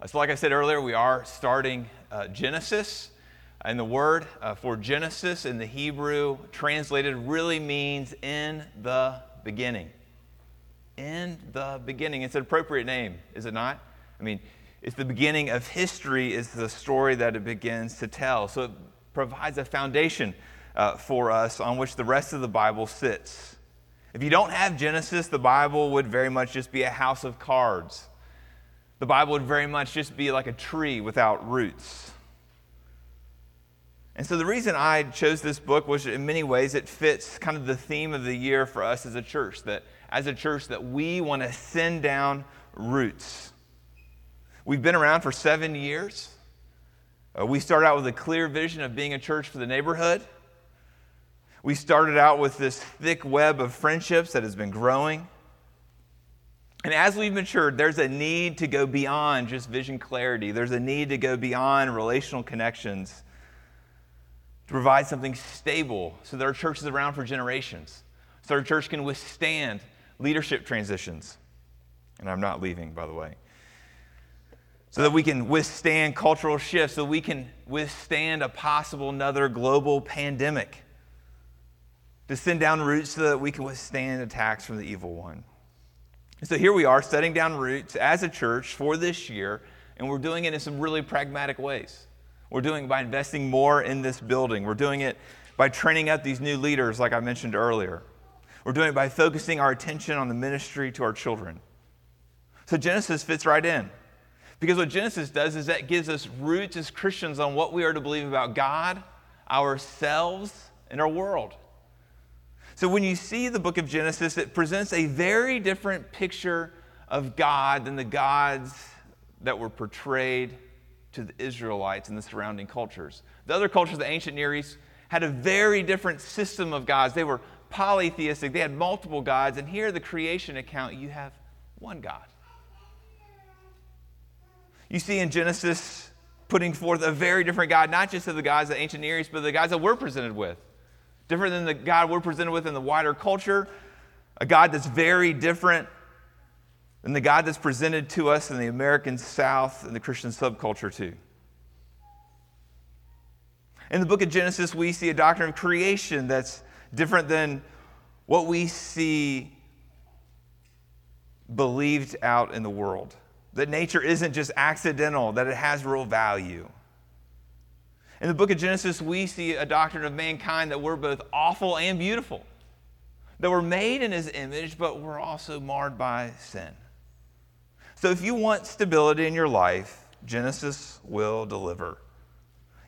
Uh, so, like I said earlier, we are starting uh, Genesis. And the word uh, for Genesis in the Hebrew translated really means in the beginning. In the beginning. It's an appropriate name, is it not? I mean, it's the beginning of history, is the story that it begins to tell. So it provides a foundation uh, for us on which the rest of the Bible sits. If you don't have Genesis, the Bible would very much just be a house of cards. The Bible would very much just be like a tree without roots. And so the reason I chose this book was in many ways it fits kind of the theme of the year for us as a church that as a church that we want to send down roots. We've been around for 7 years. Uh, we started out with a clear vision of being a church for the neighborhood. We started out with this thick web of friendships that has been growing. And as we've matured, there's a need to go beyond just vision clarity. There's a need to go beyond relational connections to provide something stable so that our church is around for generations, so our church can withstand leadership transitions. And I'm not leaving, by the way. So that we can withstand cultural shifts, so we can withstand a possible another global pandemic to send down roots so that we can withstand attacks from the evil one. So here we are setting down roots as a church for this year, and we're doing it in some really pragmatic ways. We're doing it by investing more in this building. We're doing it by training up these new leaders, like I mentioned earlier. We're doing it by focusing our attention on the ministry to our children. So Genesis fits right in. Because what Genesis does is that gives us roots as Christians on what we are to believe about God, ourselves, and our world. So when you see the book of Genesis, it presents a very different picture of God than the gods that were portrayed to the Israelites and the surrounding cultures. The other cultures, the ancient Near East, had a very different system of gods. They were polytheistic, they had multiple gods, and here, the creation account, you have one God. You see in Genesis putting forth a very different God, not just of the gods of the ancient Near East, but the gods that we're presented with different than the God we're presented with in the wider culture, a God that's very different than the God that's presented to us in the American South and the Christian subculture, too. In the book of Genesis, we see a doctrine of creation that's different than what we see believed out in the world. That nature isn't just accidental, that it has real value. In the book of Genesis, we see a doctrine of mankind that we're both awful and beautiful, that we're made in his image, but we're also marred by sin. So if you want stability in your life, Genesis will deliver.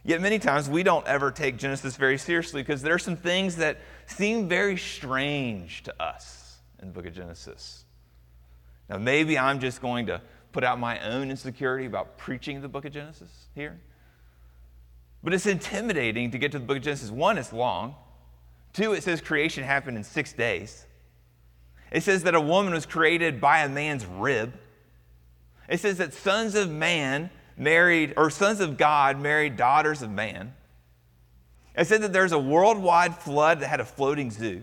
Yet many times we don't ever take Genesis very seriously because there are some things that seem very strange to us in the book of Genesis. Now, maybe I'm just going to put out my own insecurity about preaching the book of Genesis here. But it's intimidating to get to the book of Genesis. One, it's long. Two, it says creation happened in six days. It says that a woman was created by a man's rib. It says that sons of man married, or sons of God married daughters of man. It said that there's a worldwide flood that had a floating zoo.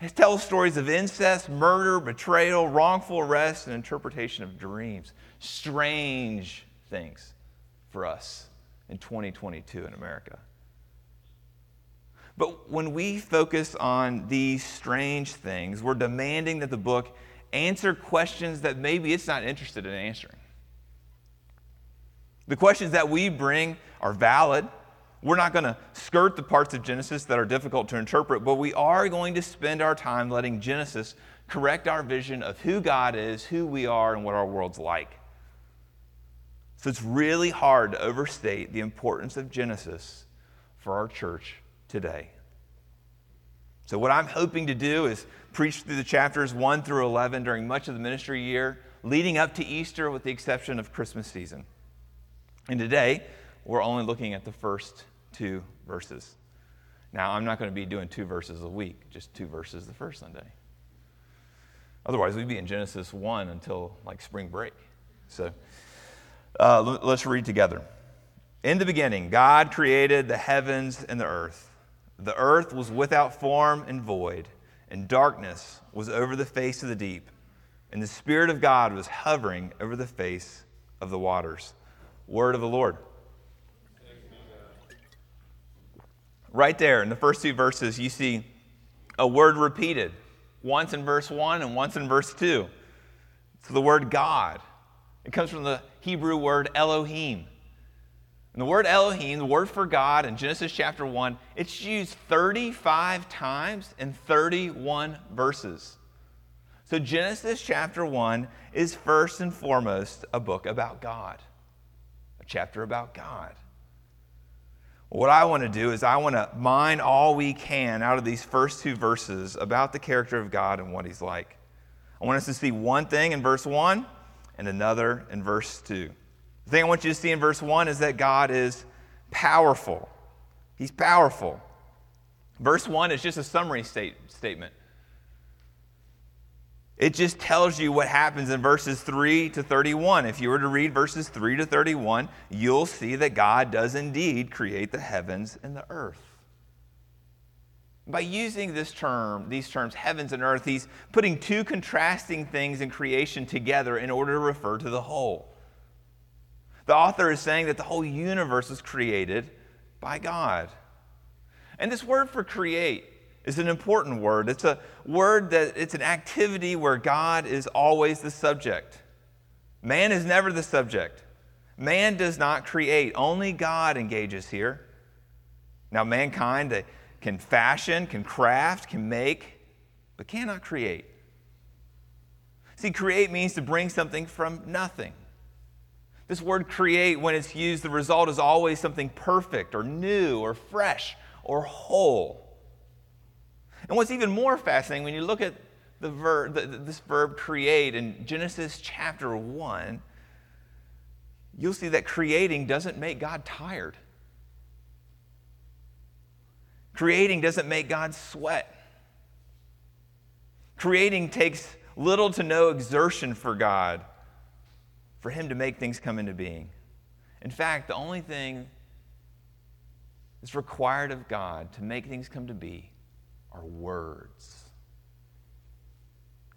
It tells stories of incest, murder, betrayal, wrongful arrest, and interpretation of dreams. Strange things for us in 2022 in America. But when we focus on these strange things, we're demanding that the book answer questions that maybe it's not interested in answering. The questions that we bring are valid. We're not going to skirt the parts of Genesis that are difficult to interpret, but we are going to spend our time letting Genesis correct our vision of who God is, who we are, and what our world's like. So it's really hard to overstate the importance of Genesis for our church today. So, what I'm hoping to do is preach through the chapters 1 through 11 during much of the ministry year, leading up to Easter, with the exception of Christmas season. And today, we're only looking at the first two verses. Now, I'm not going to be doing two verses a week, just two verses the first Sunday. Otherwise, we'd be in Genesis 1 until like spring break. So, uh, let's read together. In the beginning, God created the heavens and the earth. The earth was without form and void, and darkness was over the face of the deep, and the Spirit of God was hovering over the face of the waters. Word of the Lord. Right there in the first two verses, you see a word repeated once in verse 1 and once in verse 2. It's the word God. It comes from the Hebrew word Elohim. And the word Elohim, the word for God in Genesis chapter 1, it's used 35 times in 31 verses. So Genesis chapter 1 is first and foremost a book about God, a chapter about God. What I want to do is I want to mine all we can out of these first two verses about the character of God and what he's like. I want us to see one thing in verse 1 and another in verse 2. The thing I want you to see in verse 1 is that God is powerful. He's powerful. Verse 1 is just a summary state, statement. It just tells you what happens in verses 3 to 31. If you were to read verses 3 to 31, you'll see that God does indeed create the heavens and the earth. By using this term, these terms, heavens and earth, he's putting two contrasting things in creation together in order to refer to the whole. The author is saying that the whole universe was created by God. And this word for create is an important word. It's a word that it's an activity where God is always the subject. Man is never the subject. Man does not create, only God engages here. Now, mankind they can fashion, can craft, can make, but cannot create. See, create means to bring something from nothing. This word create, when it's used, the result is always something perfect or new or fresh or whole. And what's even more fascinating, when you look at the verb, the, this verb create in Genesis chapter 1, you'll see that creating doesn't make God tired. Creating doesn't make God sweat. Creating takes little to no exertion for God for Him to make things come into being. In fact, the only thing that's required of God to make things come to be are words.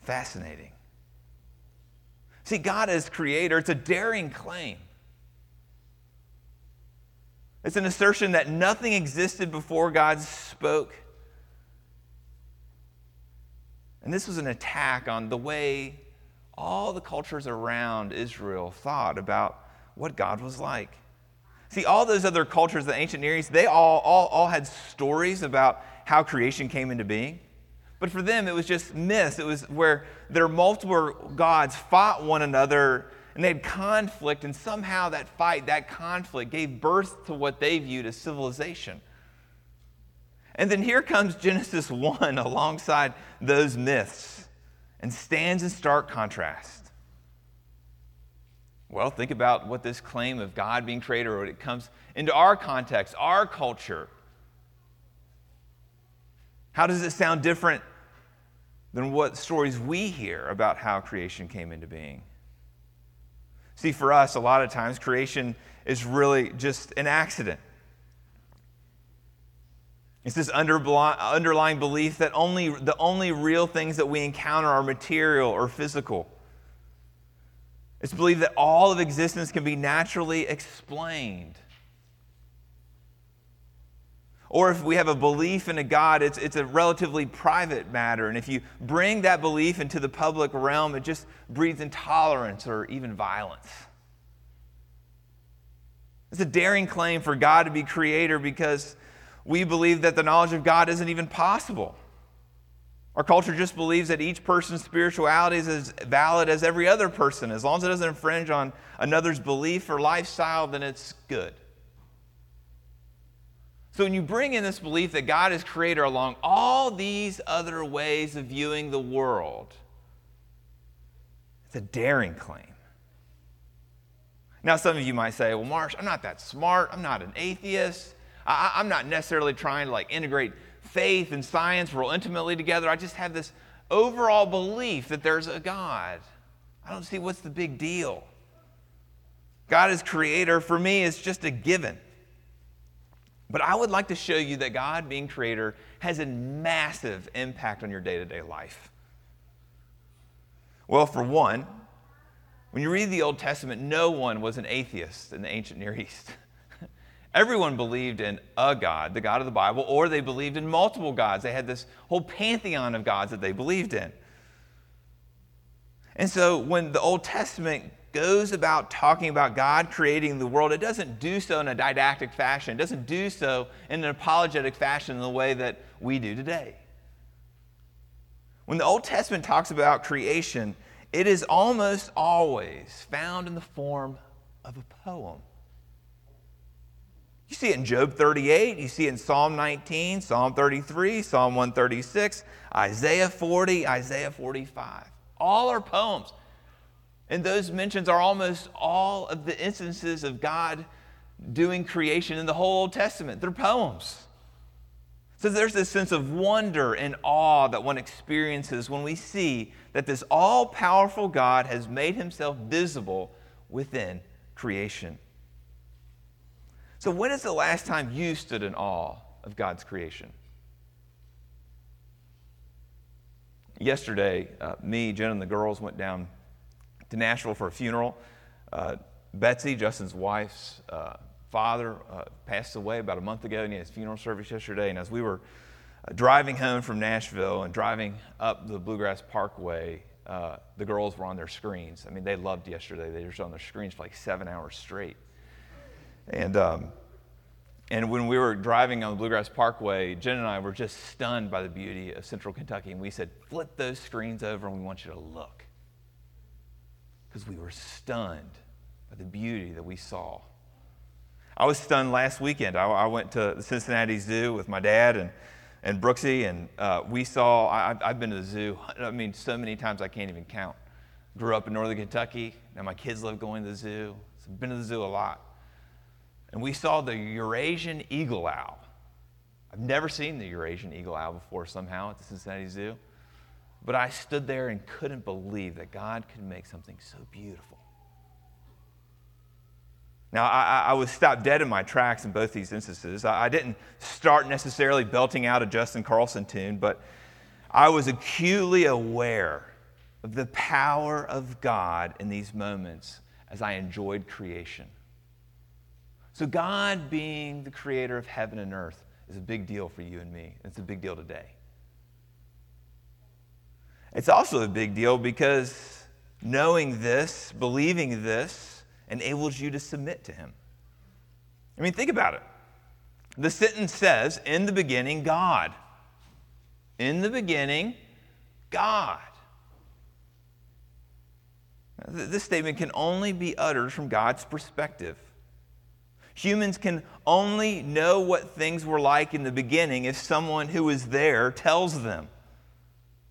Fascinating. See, God as creator, it's a daring claim. It's an assertion that nothing existed before God spoke. And this was an attack on the way all the cultures around Israel thought about what God was like. See, all those other cultures, the ancient Near East, they all, all, all had stories about how creation came into being. But for them, it was just myths. It was where their multiple gods fought one another and they had conflict, and somehow that fight, that conflict, gave birth to what they viewed as civilization. And then here comes Genesis 1 alongside those myths and stands in stark contrast. Well, think about what this claim of God being creator, when it comes into our context, our culture. How does it sound different than what stories we hear about how creation came into being? See, for us, a lot of times creation is really just an accident. It's this underlying belief that only, the only real things that we encounter are material or physical. It's believed that all of existence can be naturally explained. Or if we have a belief in a God, it's, it's a relatively private matter. And if you bring that belief into the public realm, it just breeds intolerance or even violence. It's a daring claim for God to be creator because we believe that the knowledge of God isn't even possible. Our culture just believes that each person's spirituality is as valid as every other person. As long as it doesn't infringe on another's belief or lifestyle, then it's good. So when you bring in this belief that God is creator along all these other ways of viewing the world, it's a daring claim. Now, some of you might say, well, Marsh, I'm not that smart. I'm not an atheist. I, am not necessarily trying to like integrate faith and science real intimately together. I just have this overall belief that there's a God. I don't see what's the big deal. God is creator for me it's just a given. But I would like to show you that God being creator has a massive impact on your day to day life. Well, for one, When you read the Old Testament, no one was an atheist in the ancient Near East. Everyone believed in a God, the God of the Bible, or they believed in multiple gods. They had this whole pantheon of gods that they believed in. And so when the Old Testament goes about talking about God creating the world, it doesn't do so in a didactic fashion. It doesn't do so in an apologetic fashion in the way that we do today. When the Old Testament talks about creation, it is almost always found in the form of a poem. You see it in Job 38, you see it in Psalm 19, Psalm 33, Psalm 136, Isaiah 40, Isaiah 45. All are poems. And those mentions are almost all of the instances of God doing creation in the whole Old Testament. They're poems. So there's this sense of wonder and awe that one experiences when we see that this all powerful God has made himself visible within creation. So, when is the last time you stood in awe of God's creation? Yesterday, uh, me, Jen, and the girls went down to Nashville for a funeral. Uh, Betsy, Justin's wife's uh, father, uh, passed away about a month ago, and he had his funeral service yesterday. And as we were uh, driving home from Nashville and driving up the Bluegrass Parkway, uh, the girls were on their screens. I mean, they loved yesterday. They were on their screens for like seven hours straight. And, um, and when we were driving on the Bluegrass Parkway, Jen and I were just stunned by the beauty of central Kentucky. And we said, flip those screens over and we want you to look. Because we were stunned by the beauty that we saw. I was stunned last weekend. I, I went to the Cincinnati Zoo with my dad and, and Brooksy, and uh, we saw, I, I've been to the zoo, I mean, so many times I can't even count. Grew up in northern Kentucky. Now my kids love going to the zoo. So I've been to the zoo a lot and we saw the Eurasian eagle owl. I've never seen the Eurasian eagle owl before somehow at the Cincinnati Zoo, but I stood there and couldn't believe that God could make something so beautiful. Now, I, I was stopped dead in my tracks in both these instances. I, I didn't start necessarily belting out a Justin Carlson tune, but I was acutely aware of the power of God in these moments as I enjoyed creation. So, God being the creator of heaven and earth is a big deal for you and me. It's a big deal today. It's also a big deal because knowing this, believing this, enables you to submit to Him. I mean, think about it. The sentence says, In the beginning, God. In the beginning, God. This statement can only be uttered from God's perspective. Humans can only know what things were like in the beginning if someone who was there tells them.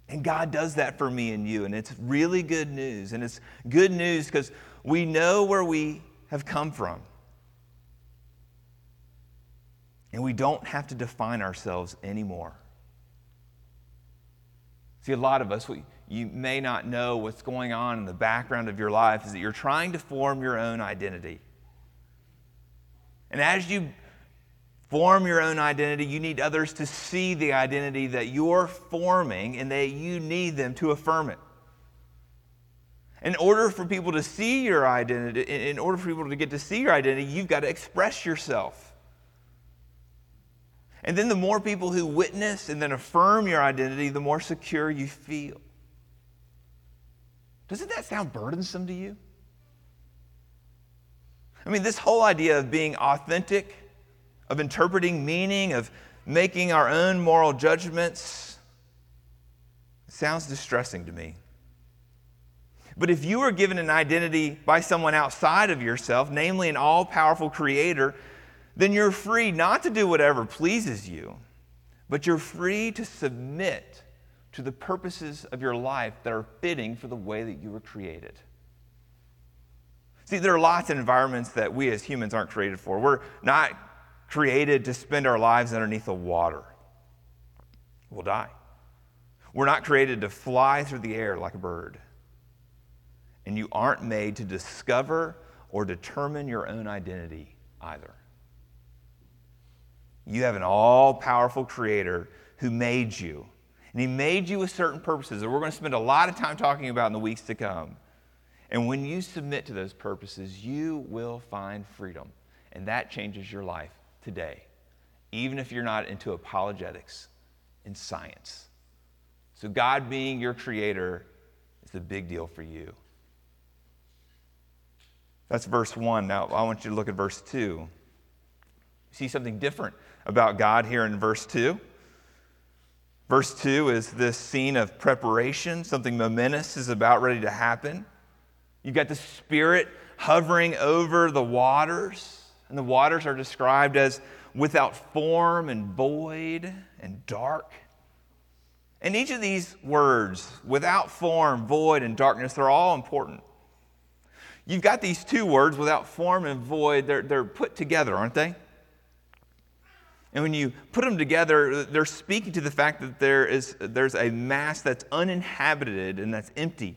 And God does that for me and you. And it's really good news. And it's good news because we know where we have come from. And we don't have to define ourselves anymore. See, a lot of us, we, you may not know what's going on in the background of your life, is that you're trying to form your own identity. And as you form your own identity, you need others to see the identity that you're forming and that you need them to affirm it. In order for people to see your identity, in order for people to get to see your identity, you've got to express yourself. And then the more people who witness and then affirm your identity, the more secure you feel. Doesn't that sound burdensome to you? I mean, this whole idea of being authentic, of interpreting meaning, of making our own moral judgments, sounds distressing to me. But if you are given an identity by someone outside of yourself, namely an all powerful creator, then you're free not to do whatever pleases you, but you're free to submit to the purposes of your life that are fitting for the way that you were created. See, there are lots of environments that we as humans aren't created for. We're not created to spend our lives underneath the water. We'll die. We're not created to fly through the air like a bird. And you aren't made to discover or determine your own identity either. You have an all powerful creator who made you. And he made you with certain purposes that we're going to spend a lot of time talking about in the weeks to come. And when you submit to those purposes, you will find freedom. And that changes your life today, even if you're not into apologetics in science. So, God being your creator is the big deal for you. That's verse 1. Now, I want you to look at verse 2. See something different about God here in verse 2. Verse 2 is this scene of preparation, something momentous is about ready to happen. You've got the Spirit hovering over the waters, and the waters are described as without form and void and dark. And each of these words, without form, void, and darkness, they're all important. You've got these two words, without form and void, they're, they're put together, aren't they? And when you put them together, they're speaking to the fact that there is, there's a mass that's uninhabited and that's empty.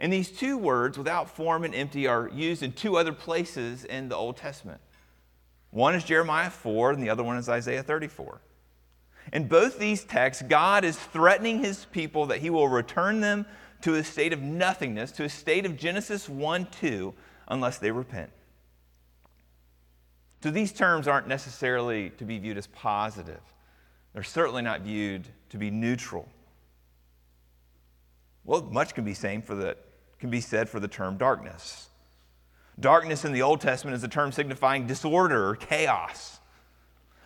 And these two words, without form and empty, are used in two other places in the Old Testament. One is Jeremiah 4, and the other one is Isaiah 34. In both these texts, God is threatening his people that he will return them to a state of nothingness, to a state of Genesis 1 2, unless they repent. So these terms aren't necessarily to be viewed as positive, they're certainly not viewed to be neutral. Well, much can be, same for the, can be said for the term darkness. Darkness in the Old Testament is a term signifying disorder or chaos.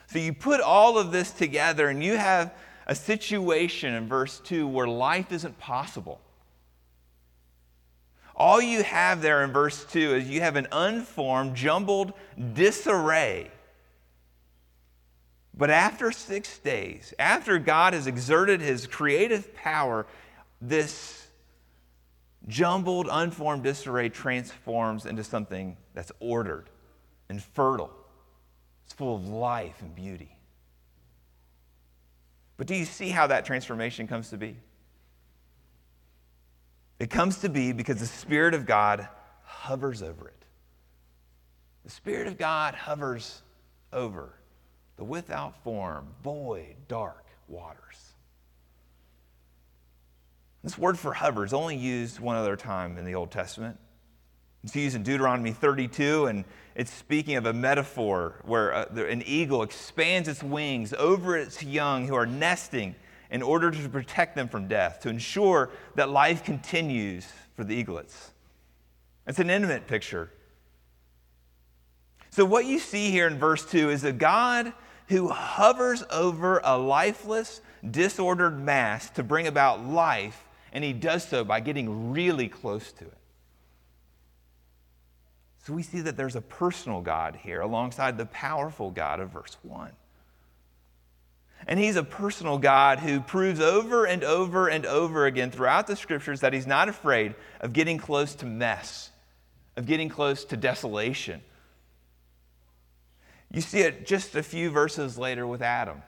So you put all of this together and you have a situation in verse 2 where life isn't possible. All you have there in verse 2 is you have an unformed, jumbled disarray. But after six days, after God has exerted his creative power, this jumbled, unformed disarray transforms into something that's ordered and fertile. It's full of life and beauty. But do you see how that transformation comes to be? It comes to be because the Spirit of God hovers over it. The Spirit of God hovers over the without form, void, dark waters. This word for hover is only used one other time in the Old Testament. It's used in Deuteronomy 32, and it's speaking of a metaphor where uh, an eagle expands its wings over its young who are nesting in order to protect them from death, to ensure that life continues for the eaglets. It's an intimate picture. So, what you see here in verse 2 is a God who hovers over a lifeless, disordered mass to bring about life and he does so by getting really close to it. So we see that there's a personal God here alongside the powerful God of verse 1. And he's a personal God who proves over and over and over again throughout the scriptures that he's not afraid of getting close to mess, of getting close to desolation. You see it just a few verses later with Adam,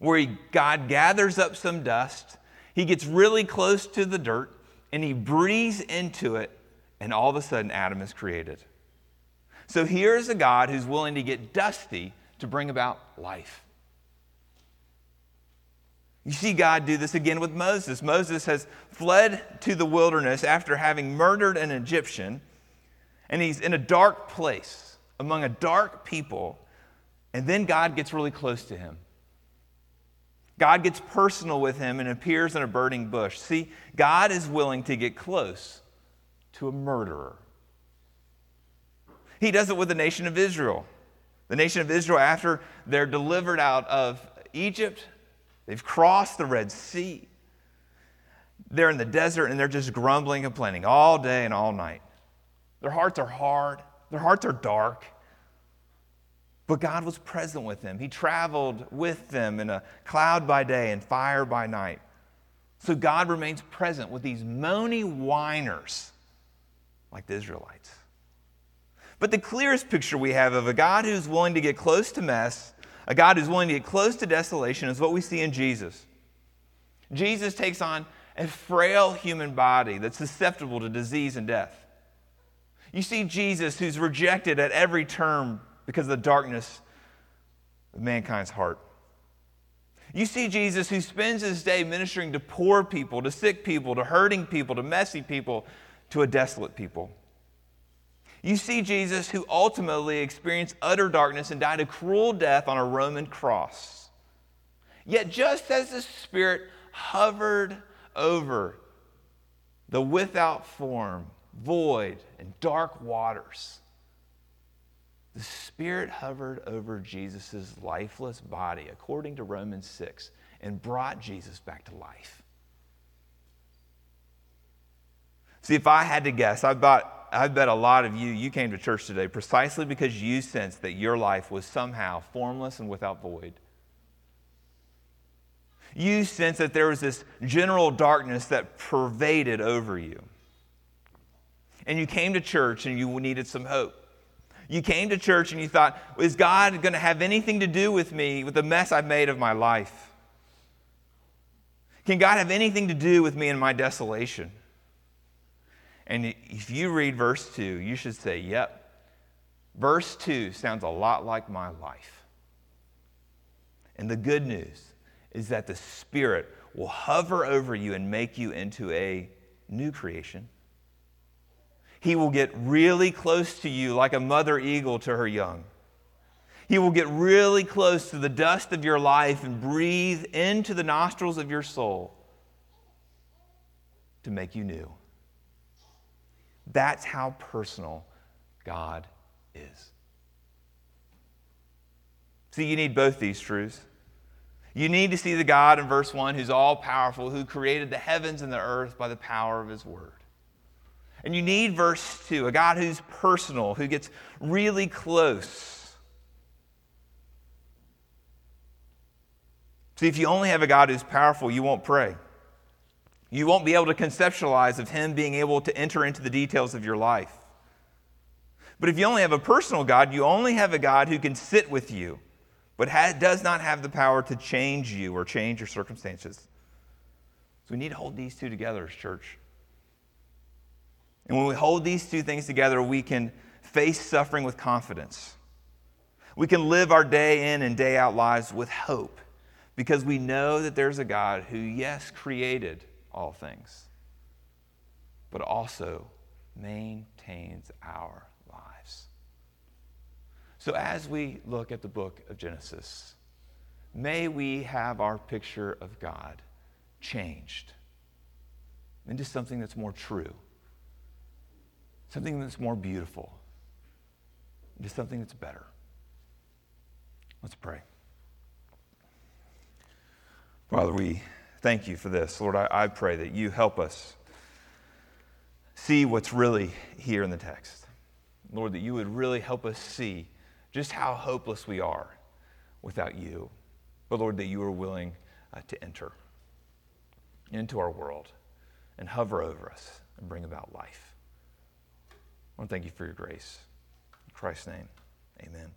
where he, God gathers up some dust he gets really close to the dirt and he breathes into it, and all of a sudden, Adam is created. So here's a God who's willing to get dusty to bring about life. You see God do this again with Moses. Moses has fled to the wilderness after having murdered an Egyptian, and he's in a dark place among a dark people, and then God gets really close to him. God gets personal with him and appears in a burning bush. See, God is willing to get close to a murderer. He does it with the nation of Israel. The nation of Israel, after they're delivered out of Egypt, they've crossed the Red Sea. They're in the desert and they're just grumbling, and complaining all day and all night. Their hearts are hard, their hearts are dark. But God was present with them. He traveled with them in a cloud by day and fire by night. So God remains present with these moany whiners like the Israelites. But the clearest picture we have of a God who's willing to get close to mess, a God who's willing to get close to desolation, is what we see in Jesus. Jesus takes on a frail human body that's susceptible to disease and death. You see Jesus, who's rejected at every turn because of the darkness of mankind's heart. You see Jesus who spends his day ministering to poor people, to sick people, to hurting people, to messy people, to a desolate people. You see Jesus who ultimately experienced utter darkness and died a cruel death on a Roman cross. Yet, just as the Spirit hovered over the without form, void, and dark waters, the Spirit hovered over Jesus' lifeless body, according to Romans 6, and brought Jesus back to life. See, if I had to guess, I bet, I bet a lot of you, you came to church today precisely because you sensed that your life was somehow formless and without void. You sensed that there was this general darkness that pervaded over you. And you came to church and you needed some hope. You came to church and you thought, is God going to have anything to do with me, with the mess I've made of my life? Can God have anything to do with me in my desolation? And if you read verse 2, you should say, Yep. Verse 2 sounds a lot like my life. And the good news is that the Spirit will hover over you and make you into a new creation. He will get really close to you like a mother eagle to her young. He will get really close to the dust of your life and breathe into the nostrils of your soul to make you new. That's how personal God is. See, you need both these truths. You need to see the God in verse 1 who's all powerful, who created the heavens and the earth by the power of his word. And you need verse 2, a God who's personal, who gets really close. See, if you only have a God who's powerful, you won't pray. You won't be able to conceptualize of Him being able to enter into the details of your life. But if you only have a personal God, you only have a God who can sit with you, but has, does not have the power to change you or change your circumstances. So we need to hold these two together as church. And when we hold these two things together, we can face suffering with confidence. We can live our day in and day out lives with hope because we know that there's a God who, yes, created all things, but also maintains our lives. So, as we look at the book of Genesis, may we have our picture of God changed into something that's more true, something that's more beautiful, into something that's better. Let's pray. Father, we thank you for this. Lord, I, I pray that you help us see what's really here in the text. Lord, that you would really help us see just how hopeless we are without you. But Lord, that you are willing uh, to enter into our world and hover over us and bring about life. I want to thank you for your grace. In Christ's name, amen.